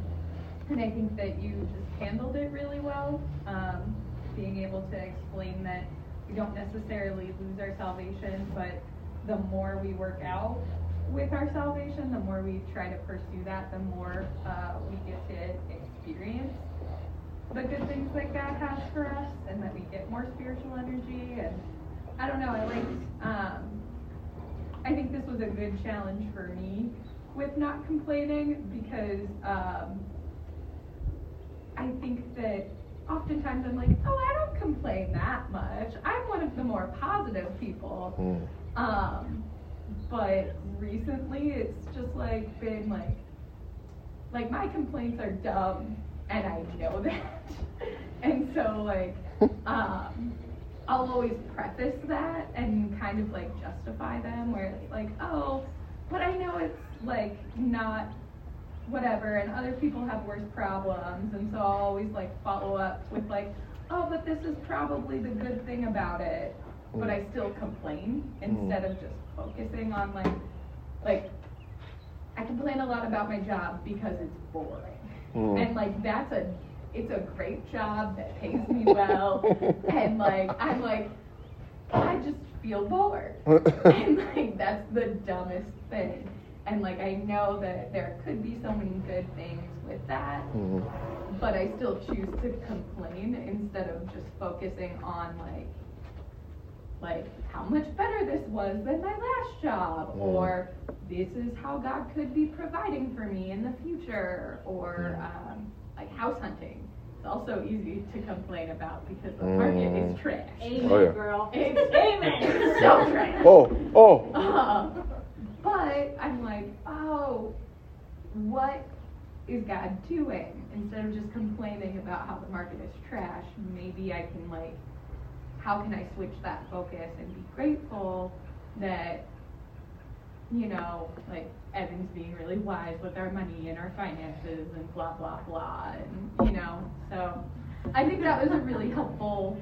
and I think that you just handled it really well. Um, being able to explain that we don't necessarily lose our salvation, but the more we work out with our salvation, the more we try to pursue that, the more uh, we get to experience the good things that God has for us and that we get more spiritual energy and I don't know, I liked um I think this was a good challenge for me with not complaining because um I think that oftentimes I'm like, oh, I don't complain that much. I'm one of the more positive people. Mm. Um, but recently it's just like been like, like my complaints are dumb and I know that. and so like, um, I'll always preface that and kind of like justify them where it's like, oh, but I know it's like not whatever and other people have worse problems and so I'll always like follow up with like, oh, but this is probably the good thing about it. But I still complain instead of just focusing on like like I complain a lot about my job because it's boring. Mm. And like that's a it's a great job that pays me well and like I'm like I just feel bored. and like that's the dumbest thing. And like I know that there could be so many good things with that, Mhm. but I still choose to complain instead of just focusing on like like how much better this was than my last job Mm. or this is how God could be providing for me in the future or um, like house hunting. It's also easy to complain about because the market is Mm. trash. Amen, Oh, yeah. girl. It's amen. It's so trash. Oh, oh. Um, but I'm like, oh, what is God doing? Instead of just complaining about how the market is trash, maybe I can like, how can I switch that focus and be grateful that, you know, like Evan's being really wise with our money and our finances and blah blah blah, and you know, so I think that was a really helpful,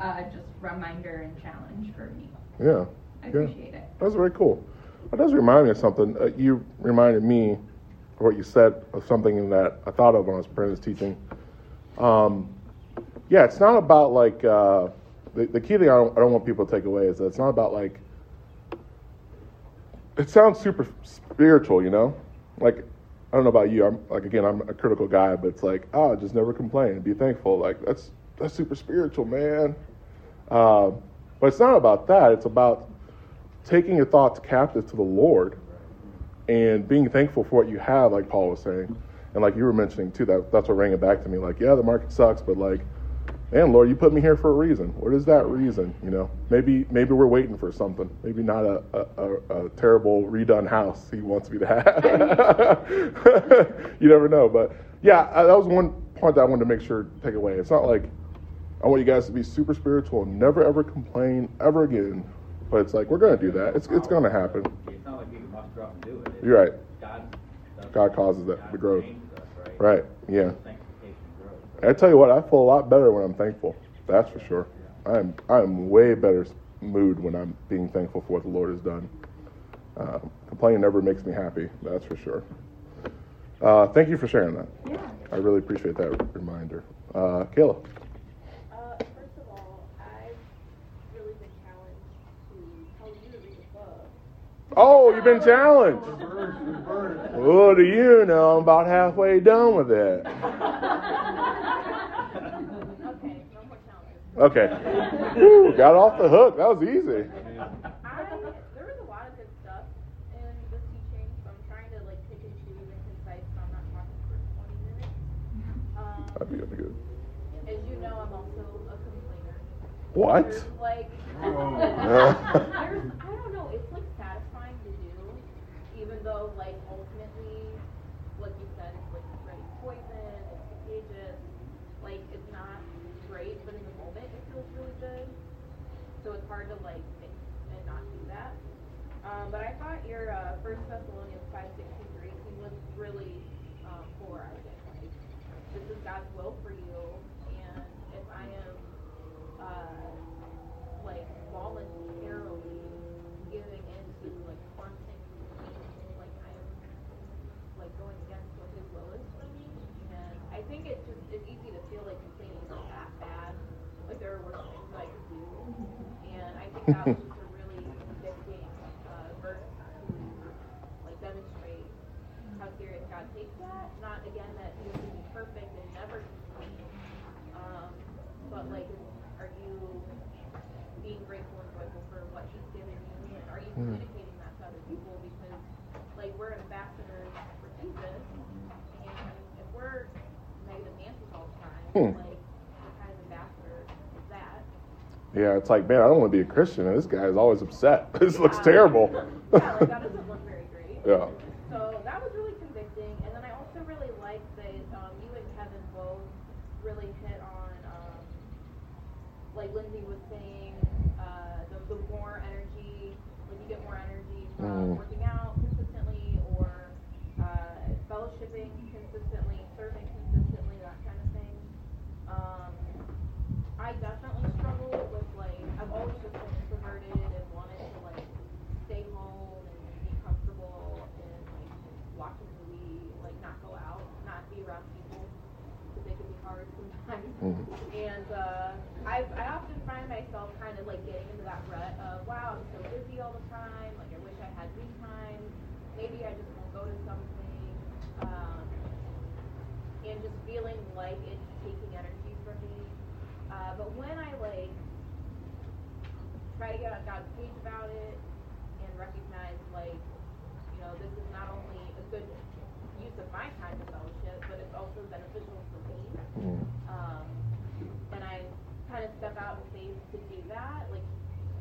uh, just reminder and challenge for me. Yeah. I yeah. appreciate it. That was very cool. That does remind me of something. Uh, you reminded me of what you said of something that I thought of when I was preparing this teaching. Um, yeah, it's not about like uh, the, the key thing I don't, I don't want people to take away is that it's not about like it sounds super spiritual, you know. Like I don't know about you. I'm like again, I'm a critical guy, but it's like oh, just never complain, be thankful. Like that's that's super spiritual, man. Uh, but it's not about that. It's about taking your thoughts captive to the Lord and being thankful for what you have, like Paul was saying, and like you were mentioning too. That that's what rang it back to me. Like, yeah, the market sucks, but like, man, Lord, you put me here for a reason. What is that reason? You know, maybe maybe we're waiting for something. Maybe not a a, a, a terrible redone house He wants me to have. you never know, but yeah, that was one point that I wanted to make sure to take away. It's not like I want you guys to be super spiritual and never ever complain ever again. But it's like we're gonna do that. It's it's gonna happen. It's not like you can muster up and do it. It's You're right. God, God causes that God the growth. us, right? Right. Yeah. Sanctification growth. And I tell you what, I feel a lot better when I'm thankful. That's for sure. I am I am way better mood when I'm being thankful for what the Lord has done. Uh, complaining never makes me happy. That's for sure. Uh, thank you for sharing that. Yeah. I really appreciate that reminder. Uh, Kayla. Uh, first of all, I've really been challenged to tell you to read a book. Oh, you've been challenged. What do you know? I'm about halfway done with it. Okay, no more challenges. Okay. Whew, got off the hook. That was easy. I, there was a lot of good stuff in this teaching, so I'm trying to like pick and choose and concise so I'm not talking for 20 minutes. Um, That'd be, that'd good. as you know, I'm also a complainer. What? There's like, Uh. there's, I don't know, it's like satisfying to do, even though like ultimately, like you said, it's like spreading poison, it's contagious, like it's not great, but in the moment it feels really good. So it's hard to like mix and not do that. Um, but I thought your uh, First Thessalonians five sixteen Yeah. Yeah, it's like, man, I don't want to be a Christian, and this guy is always upset. This looks terrible. yeah, like that doesn't look very great. Yeah. So that was really convicting, and then I also really liked that um, you and Kevin both really hit on, um, like Lindsay was saying, uh, the, the more energy, like you get more energy from Mm. working out consistently or uh, fellowshipping consistently, serving consistently, that kind of thing. Um, I definitely struggle with like I've always just been introverted and wanted to like stay home and be comfortable and like watch a movie, like not go out, not be around people because they can be hard sometimes. Mhm. And uh, I I often find myself kind of like getting into that rut of wow I'm so busy all the time, like I wish I had me time. maybe I just won't go to something, um, and just feeling like it's taking energy from me. Uh, but when I like try to get on God's page about it and recognize like, you know, this is not only a good use of my time to fellowship, but it's also beneficial for me. Mm. Um, and I of step out in faith to do that. Like,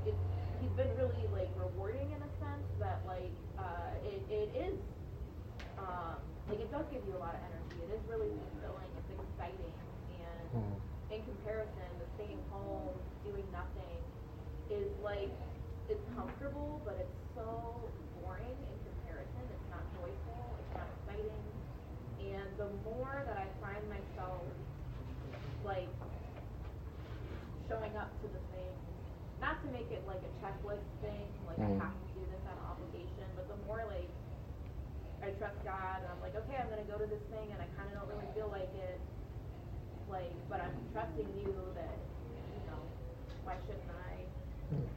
it's he's been really like rewarding in a sense that like uh, it it is um, like it does give you a lot of energy. It is really fulfilling. It's exciting, and Mm. in comparison, the staying home, doing nothing, is like it's comfortable, but it's so boring in comparison. It's not joyful. It's not exciting. And the more that I find myself like showing up to the thing, not to make it like a checklist thing, like Mhm. I have to do this out of obligation, but the more like I trust God and I'm like, okay, I'm gonna go to this thing and I kind of don't really feel like it, like, but I'm trusting you that, you know, why shouldn't I?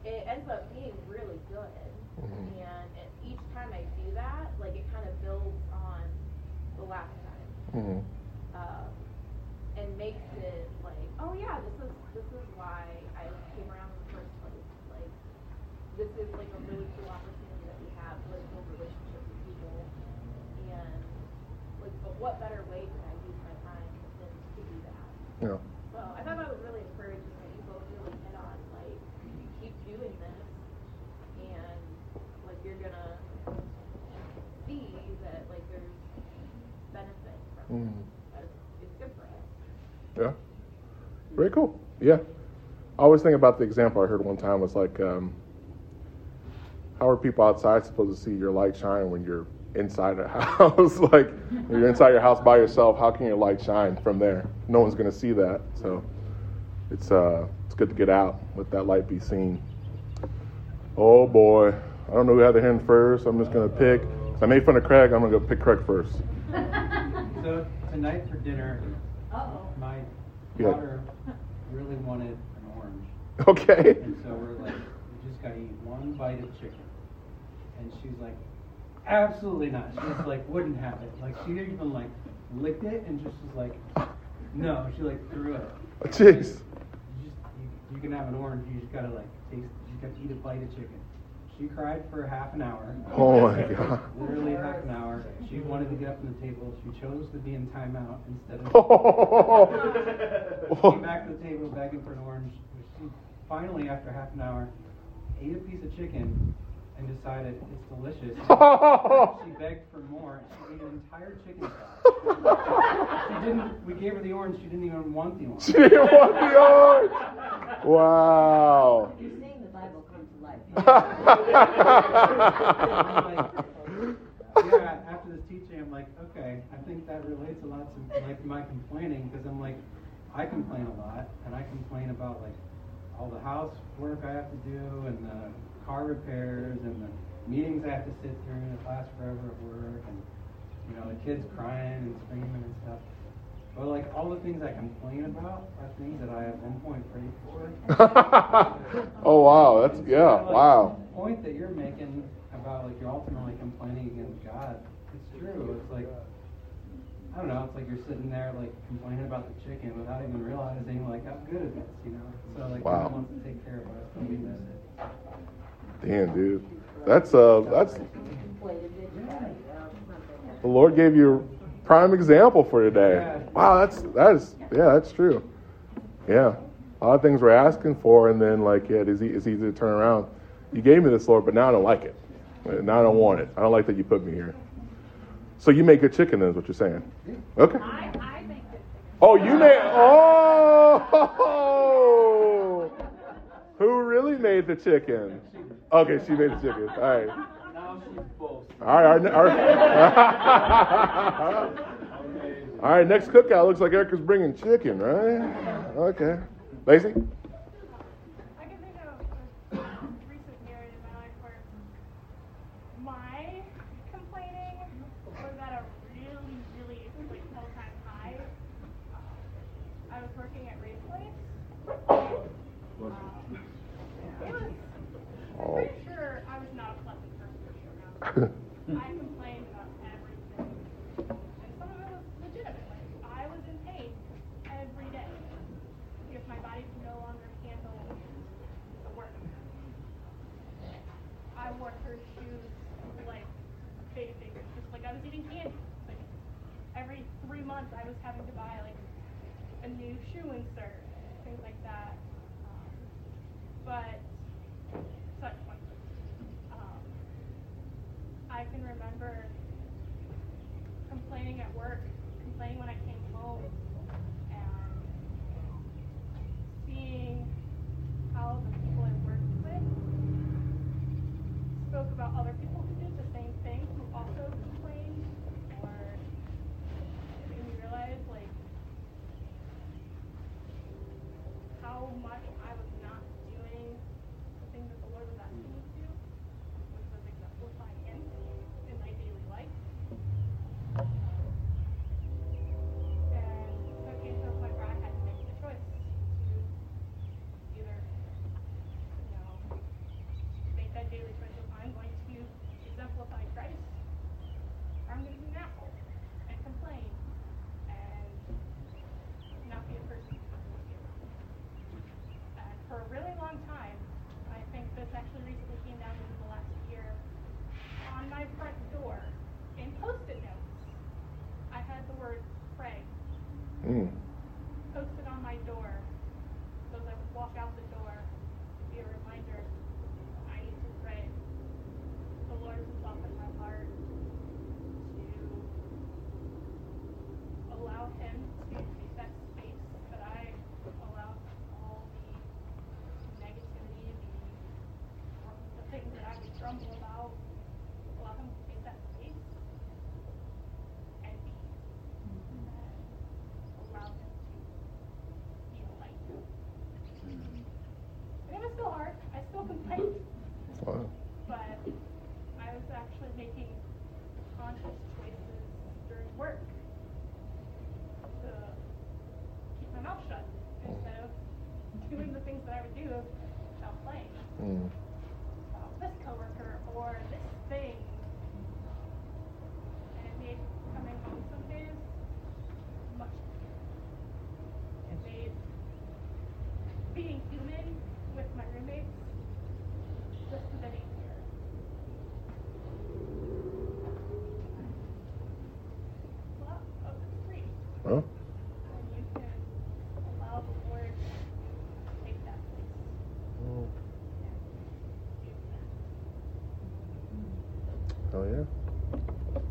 It ends up being really good, Mhm. and it, each time I do that, like it kind of builds on the last time Mm. um, and makes it like, oh yeah, this is this is why I came around in the first place. Like, this is like a really cool opportunity that we have to like build relationships with people, and like, but what better way can I use my time than to do that? Yeah. So I thought that was really encouraging that you both really hit on like keep doing this, and like you're gonna see that like there's benefit from Mm. Yeah. Very cool. Yeah. I always think about the example I heard one time was like, um, how are people outside supposed to see your light shine when you're inside a house? like, when you're inside your house by yourself, how can your light shine from there? No one's going to see that. So it's, uh, it's good to get out, let that light be seen. Oh boy. I don't know who had their hand first. I'm just going to pick. I made fun of Craig. I'm going to go pick Craig first. So tonight for dinner, my Yeah. daughter really wanted an orange. Okay. And so we're like, you just gotta eat one bite of chicken. And she's like, absolutely not. She just like wouldn't have it. Like she didn't even like licked it and just was like, no. She like threw it. Oh, jeez. You just you, you can have an orange. You just gotta like taste. You just gotta eat a bite of chicken. She cried for half an hour. Oh my God. Literally half an hour. She wanted to get up from the table. She chose to be in timeout instead of. Oh. Came back to the table begging for an orange. She finally, after half an hour, ate a piece of chicken and decided it's delicious. she begged for more. She ate an entire chicken thigh. she didn't. We gave her the orange. She didn't even want the orange. She didn't want the orange. Wow. You're saying the Bible come to life. Yeah, after this teaching, I'm like, okay, I think that relates a lot to like my complaining because I'm like, I complain a lot, and I complain about like all the housework I have to do, and the car repairs, and the meetings I have to sit through and that last forever at work, and you know the kids crying and screaming and stuff. But like all the things I complain about are things that I at one point prayed for. oh wow, that's yeah, Like, wow. The point that you're making about like you're ultimately complaining against God, it's true. It's like I don't know. It's like you're sitting there like complaining about the chicken without even realizing like how good it is, you know. So like Wow. God wants to take care of us we miss it. Damn, dude. That's uh that's the Lord gave you prime example for today. Wow, that's that is yeah, that's true. Yeah. A lot of things we're asking for and then like yeah, it's, e- it's easy to turn around. You gave me this, Lord, but now I don't like it. Now I don't want it. I don't like that you put me here. So you make good chicken then is what you're saying. Okay. I, I make good Oh, you made. Oh, who really made the chicken? Okay, she made the chicken. All right. All right. All right. Next cookout looks like Erica's bringing chicken, right? Okay. Lacey.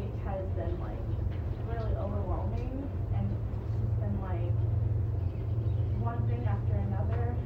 week has been like really overwhelming and just been like one thing after another.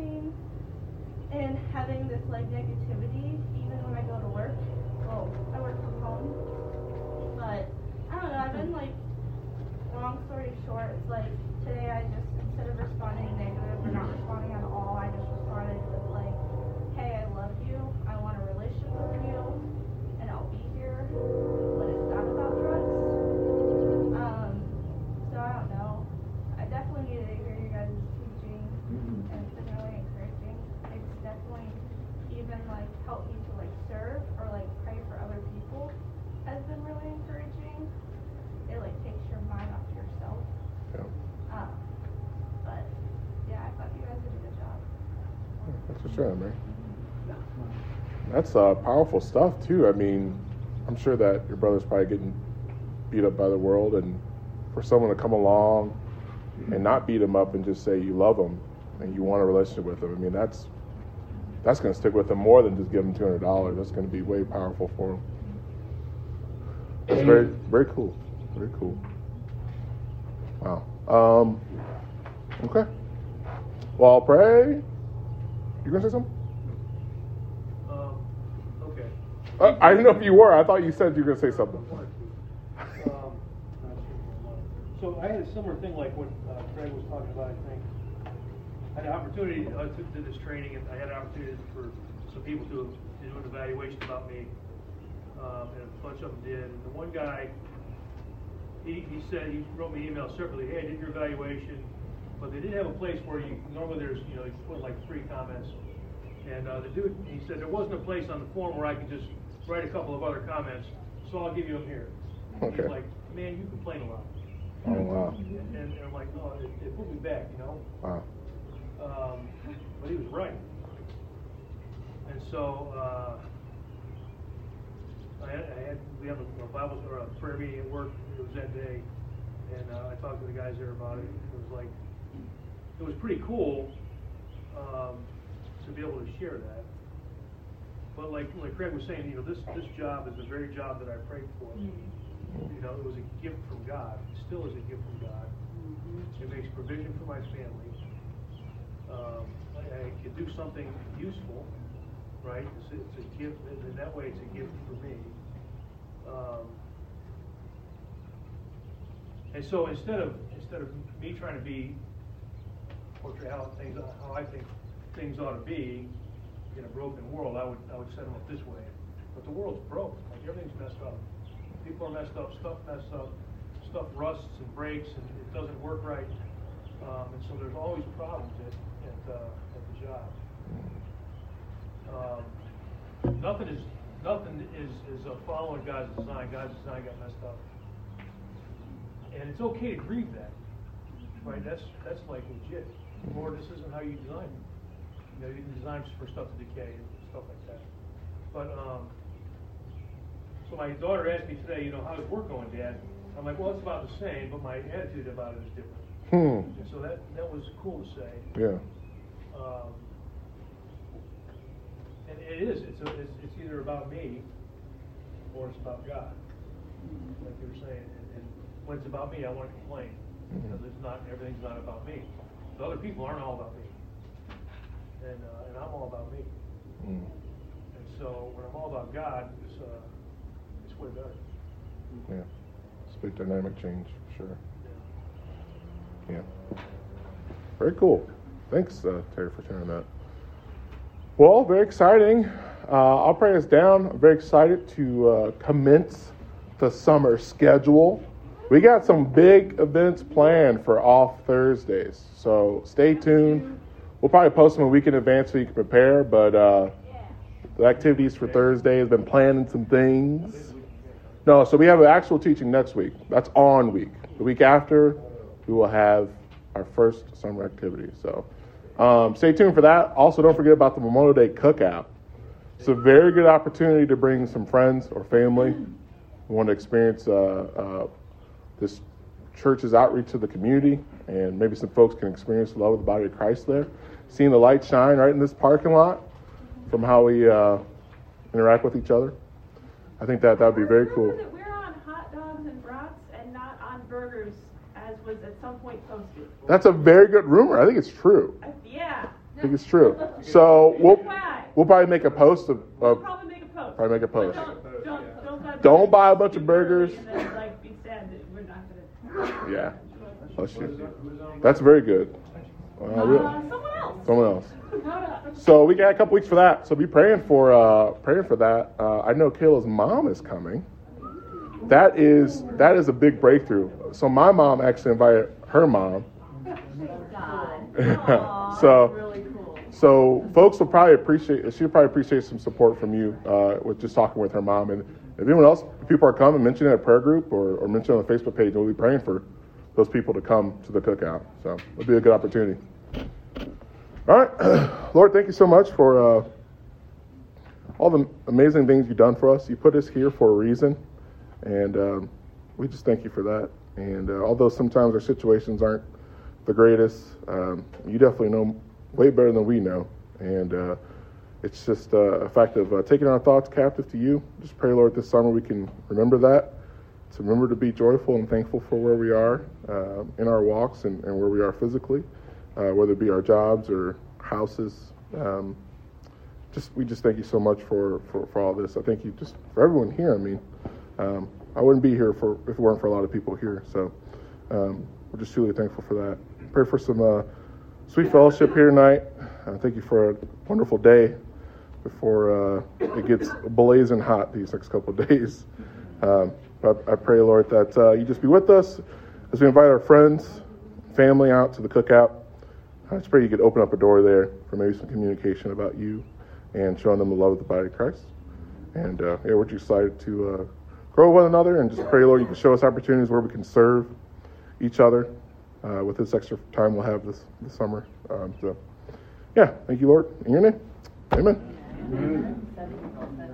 and having this like negativity even when I go to work. Well, I work from home, but I don't know. I've been like, long story short, it's like today I just instead of responding negative or not responding at all, I just responded with like, "Hey, I love you. I want a relationship with you. That's uh, powerful stuff too. I mean, I'm sure that your brother's probably getting beat up by the world, and for someone to come along and not beat him up and just say you love him and you want a relationship with him, I mean, that's that's going to stick with him more than just give him two hundred dollars. That's going to be way powerful for him. That's very very cool. Very cool. Wow. Um, okay. Well, I'll pray. You gonna say something? Um, okay. Uh, I didn't know if you were. I thought you said you were gonna say something. Um, So I had a similar thing like what uh, Craig was talking about, I think. I had an opportunity uh, to do this training, and I had an opportunity for some people to, to do an evaluation about me. Um, and a bunch of them did. And the one guy, he, he said, he wrote me an email separately, hey, I did your evaluation, but they didn't have a place where you, normally there's, you know, you put like three comments. And uh, the dude, he said, there wasn't a place on the form where I could just write a couple of other comments, so I'll give you them here. Okay. He's like, man, you complain a lot. Oh wow. And, and I'm like, no, it, it put me back, you know? Wow. Um, but he was right. And so, uh, I had, I had, we have a, a Bible or a prayer meeting at work, it was that day, and, uh, I talked to the guys there about it, it was like, it was pretty cool, um, to be able to share that. But like, like Craig was saying, you know, this, this job is the very job that I prayed for. You know, it was a gift from God, it still is a gift from God. It makes provision for my family. Um, I, I could do something useful, right? It's, it's a gift, and in that way, it's a gift for me. Um, and so instead of, instead of me trying to be, portray how things, how I think things ought to be in a broken world, I would, I would set them up this way. But the world's broke, like everything's messed up. People are messed up, stuff messed up, stuff rusts and breaks and it doesn't work right. Um, and so there's always problems at, at, uh, at the job. Um, nothing is, nothing is, is uh, following God's design. God's design got messed up. And it's okay to grieve that, right? That's, that's like legit. Lord, this isn't how you designed. You know, you didn't design for stuff to decay and stuff like that. But, um, so my daughter asked me today, you know, how's work going, Dad? I'm like, well, it's about the same, but my attitude about it is different. Hmm. And so that, that was cool to say. Yeah. Um, and it is, it's, a, it's, it's either about me or it's about God, like you were saying. And, and when it's about me, I want to complain because it's not, everything's not about me. The other people aren't all about me. And, uh, and I'm all about me. Mm. And so when I'm all about God, it's, uh, it's way better. Yeah. It's a big dynamic change, for sure. Yeah. Very cool. Thanks, uh, Terry, for sharing that. Well, very exciting. Uh, I'll pray us down. I'm very excited to uh, commence the summer schedule. We got some big events planned for off Thursdays, so stay tuned. We'll probably post them a week in advance so you can prepare, but uh, the activities for Thursday has been planning some things. No, so we have an actual teaching next week. That's on week. The week after, we will have our first summer activity. So um, stay tuned for that. Also, don't forget about the Memorial Day Cookout. It's a very good opportunity to bring some friends or family who want to experience uh, uh, this church's outreach to the community, and maybe some folks can experience the love of the body of Christ there. Seeing the light shine right in this parking lot from how we uh, interact with each other. I think that that would be very cool. That we're on hot dogs and brats and not on burgers, as was at some point posted. That's a very good rumor. I think it's true. Uh, Yeah. I think it's true. So we'll we'll probably make a post of, We'll probably make a post. probably make a post. Don't, don't, don't buy Don't buy a bunch of burgers. Then like be sad that we're not gonna. Yeah. Bless you. That's very good. Uh, we- Uh, someone else. someone else. So we got a couple weeks for that. So be praying for uh, praying for that. Uh, I know Kayla's mom is coming. That is that is a big breakthrough. So my mom actually invited her mom. God. so so folks will probably appreciate she'll probably appreciate some support from you uh, with just talking with her mom. And if anyone else, if people are coming, mention it at prayer group or, or mention it on the Facebook page. We'll be praying for those people to come to the cookout. So it'll be a good opportunity. All right. Lord, thank you so much for uh, all the amazing things you've done for us. You put us here for a reason, and um, we just thank you for that. And uh, although sometimes our situations aren't the greatest, um, you definitely know way better than we know. And uh, it's just uh, a fact of uh, taking our thoughts captive to you. Just pray, Lord, this summer we can remember that, to remember to be joyful and thankful for where we are uh, in our walks and, and, where we are physically, uh, whether it be our jobs or houses. Um, just we just thank you so much for, for, for all this. I thank you just for everyone here. I mean, um, I wouldn't be here for if it weren't for a lot of people here. So um, we're just truly thankful for that. Pray for some uh, sweet fellowship here tonight. Uh, thank you for a wonderful day before uh, it gets blazing hot these next couple of days. Um, I, I, pray, Lord, that uh, you just be with us as we invite our friends, family out to the cookout. I pray you could open up a door there for maybe some communication about you and showing them the love of the body of Christ. And uh, yeah, we're just excited to uh, grow one another and just pray, Lord, you can show us opportunities where we can serve each other uh, with this extra time we'll have this, this summer. Um, so, yeah, thank you, Lord. In your name, amen. amen.